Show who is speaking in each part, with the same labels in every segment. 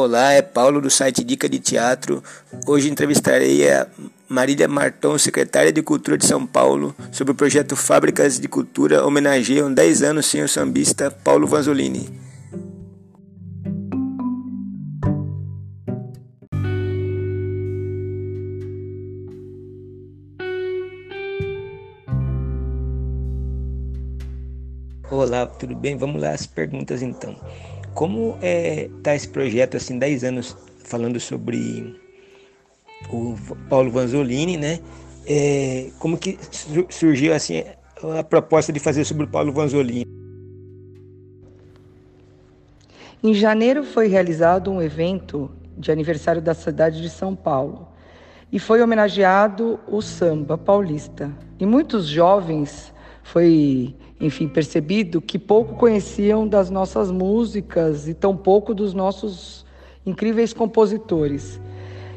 Speaker 1: Olá, é Paulo do site Dica de Teatro. Hoje entrevistarei a Marília Marton, secretária de Cultura de São Paulo, sobre o projeto Fábricas de Cultura homenageiam 10 anos sem o sambista Paulo Vanzolini. Olá, tudo bem? Vamos lá as perguntas então. Como é tá esse projeto assim 10 anos falando sobre o Paulo Vanzolini, né? É, como que surgiu assim a proposta de fazer sobre o Paulo Vanzolini?
Speaker 2: Em janeiro foi realizado um evento de aniversário da cidade de São Paulo e foi homenageado o samba paulista. E muitos jovens foi, enfim, percebido que pouco conheciam das nossas músicas e tão pouco dos nossos incríveis compositores.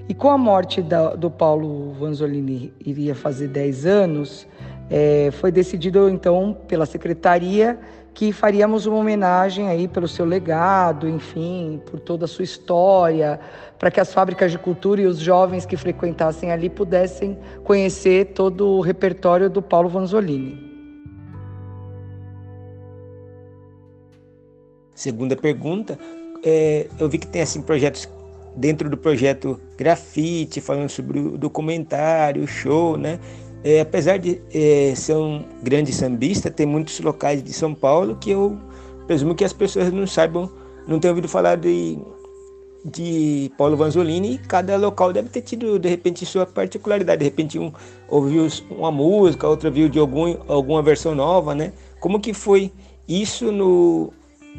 Speaker 2: E com a morte da, do Paulo Vanzolini, iria fazer 10 anos, é, foi decidido então pela secretaria que faríamos uma homenagem aí pelo seu legado, enfim, por toda a sua história, para que as fábricas de cultura e os jovens que frequentassem ali pudessem conhecer todo o repertório do Paulo Vanzolini.
Speaker 1: Segunda pergunta, é, eu vi que tem assim projetos dentro do projeto Grafite, falando sobre o documentário, o show, né? É, apesar de é, ser um grande sambista, tem muitos locais de São Paulo que eu presumo que as pessoas não saibam, não tenham ouvido falar de, de Paulo Vanzolini e cada local deve ter tido, de repente, sua particularidade. De repente, um ouviu uma música, outra viu de algum, alguma versão nova, né? Como que foi isso no,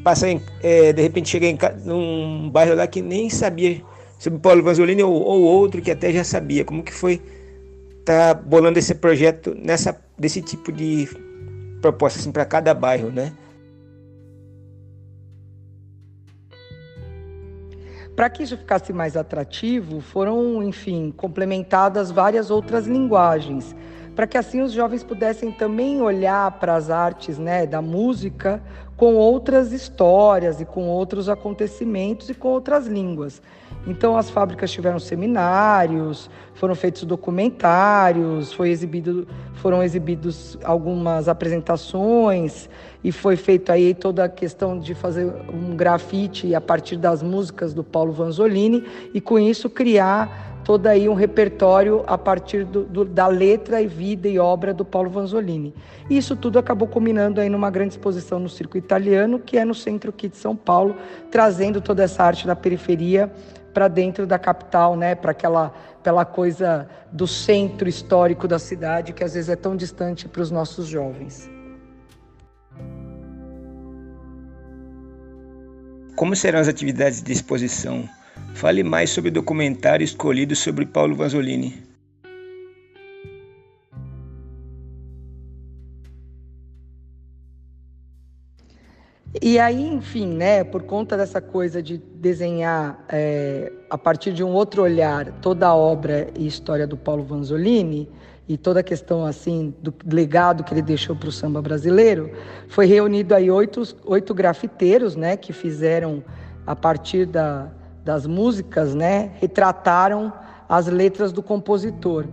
Speaker 1: passar em, é, de repente chegar em num bairro lá que nem sabia sobre Paulo Vanzolini ou, ou, outro que até já sabia como que foi tá bolando esse projeto nessa desse tipo de proposta assim para cada bairro, né?
Speaker 2: Para que isso ficasse mais atrativo, foram, enfim, complementadas várias outras linguagens para que assim os jovens pudessem também olhar para as artes né, da música com outras histórias e com outros acontecimentos e com outras línguas. Então as fábricas tiveram seminários, foram feitos documentários, foi exibido, foram exibidos algumas apresentações e foi feito aí toda a questão de fazer um grafite a partir das músicas do Paulo Vanzolini e com isso criar todo aí um repertório a partir do, do, da letra e vida e obra do Paulo Vanzolini. E isso tudo acabou culminando aí numa grande exposição no Circo Italiano, que é no centro aqui de São Paulo, trazendo toda essa arte da periferia para dentro da capital, né, para aquela pela coisa do centro histórico da cidade que às vezes é tão distante para os nossos jovens.
Speaker 1: Como serão as atividades de exposição? Fale mais sobre o documentário escolhido sobre Paulo Vanzolini.
Speaker 2: E aí, enfim, né, por conta dessa coisa de desenhar é, a partir de um outro olhar toda a obra e história do Paulo Vanzolini e toda a questão assim do legado que ele deixou para o samba brasileiro, foi reunido aí oito, oito grafiteiros, né, que fizeram a partir da, das músicas, né, retrataram as letras do compositor.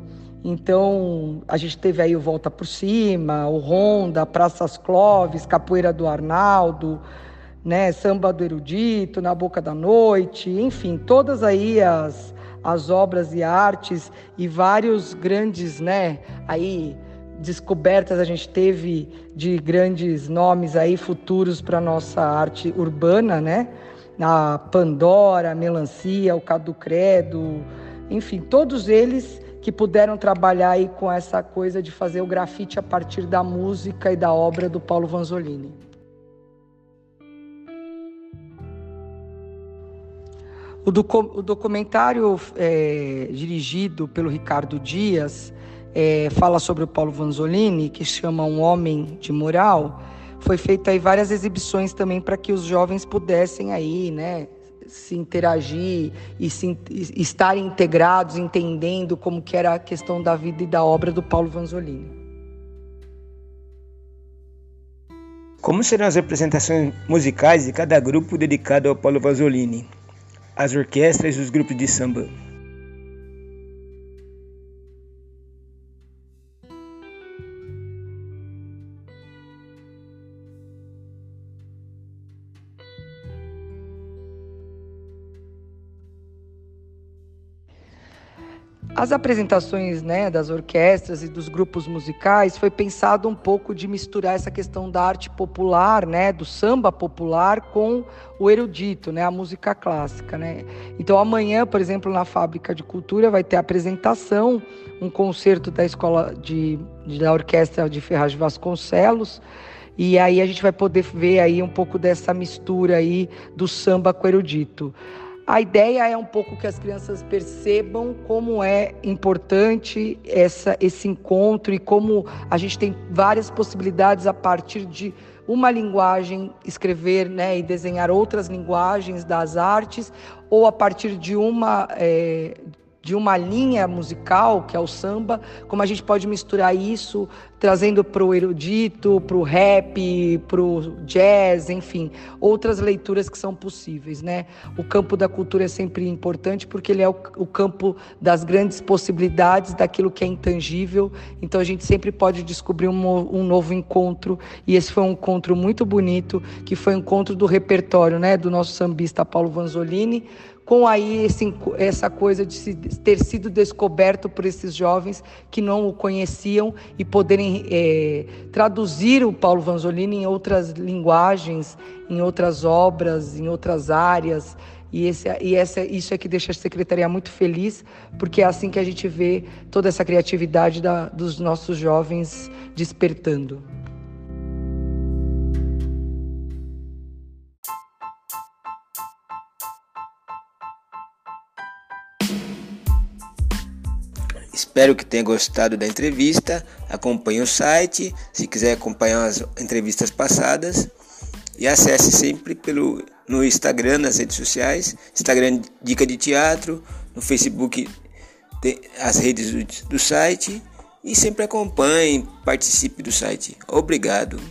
Speaker 2: Então, a gente teve aí o Volta por Cima, o Ronda, Praças Clóvis, Capoeira do Arnaldo, né, Samba do Erudito, Na Boca da Noite, enfim, todas aí as, as obras e artes e vários grandes, né, aí descobertas a gente teve de grandes nomes aí futuros para nossa arte urbana, né? A Pandora, a Melancia, o Cadu Credo, enfim, todos eles que puderam trabalhar aí com essa coisa de fazer o grafite a partir da música e da obra do Paulo Vanzolini. O, o documentário é, dirigido pelo Ricardo Dias é, fala sobre o Paulo Vanzolini, que chama Um Homem de Moral, foi feita aí várias exibições também para que os jovens pudessem aí, né, se interagir e, se, e estarem integrados, entendendo como que era a questão da vida e da obra do Paulo Vanzolini.
Speaker 1: Como serão as apresentações musicais de cada grupo dedicado ao Paulo Vanzolini? as orquestras e os grupos de samba.
Speaker 2: As apresentações né, das orquestras e dos grupos musicais foi pensado um pouco de misturar essa questão da arte popular, né, do samba popular, com o erudito, né, a música clássica. Né? Então, amanhã, por exemplo, na Fábrica de Cultura, vai ter apresentação, um concerto da escola de, da Orquestra de Ferraz de Vasconcelos. E aí a gente vai poder ver aí um pouco dessa mistura aí do samba com o erudito. A ideia é um pouco que as crianças percebam como é importante essa, esse encontro e como a gente tem várias possibilidades a partir de uma linguagem escrever né, e desenhar outras linguagens das artes ou a partir de uma é, de uma linha musical, que é o samba, como a gente pode misturar isso trazendo para o erudito, para o rap, para o jazz, enfim, outras leituras que são possíveis, né? O campo da cultura é sempre importante porque ele é o, o campo das grandes possibilidades, daquilo que é intangível, então a gente sempre pode descobrir um, um novo encontro, e esse foi um encontro muito bonito, que foi o um encontro do repertório, né, do nosso sambista Paulo Vanzolini, com aí esse, essa coisa de se, ter sido descoberto por esses jovens que não o conheciam e poderem é, traduzir o Paulo Vanzolini em outras linguagens, em outras obras, em outras áreas. E, esse, e essa, isso é que deixa a secretaria muito feliz, porque é assim que a gente vê toda essa criatividade da, dos nossos jovens despertando.
Speaker 1: Espero que tenha gostado da entrevista. Acompanhe o site, se quiser acompanhar as entrevistas passadas. E acesse sempre pelo, no Instagram, nas redes sociais. Instagram Dica de Teatro, no Facebook as redes do, do site. E sempre acompanhe, participe do site. Obrigado.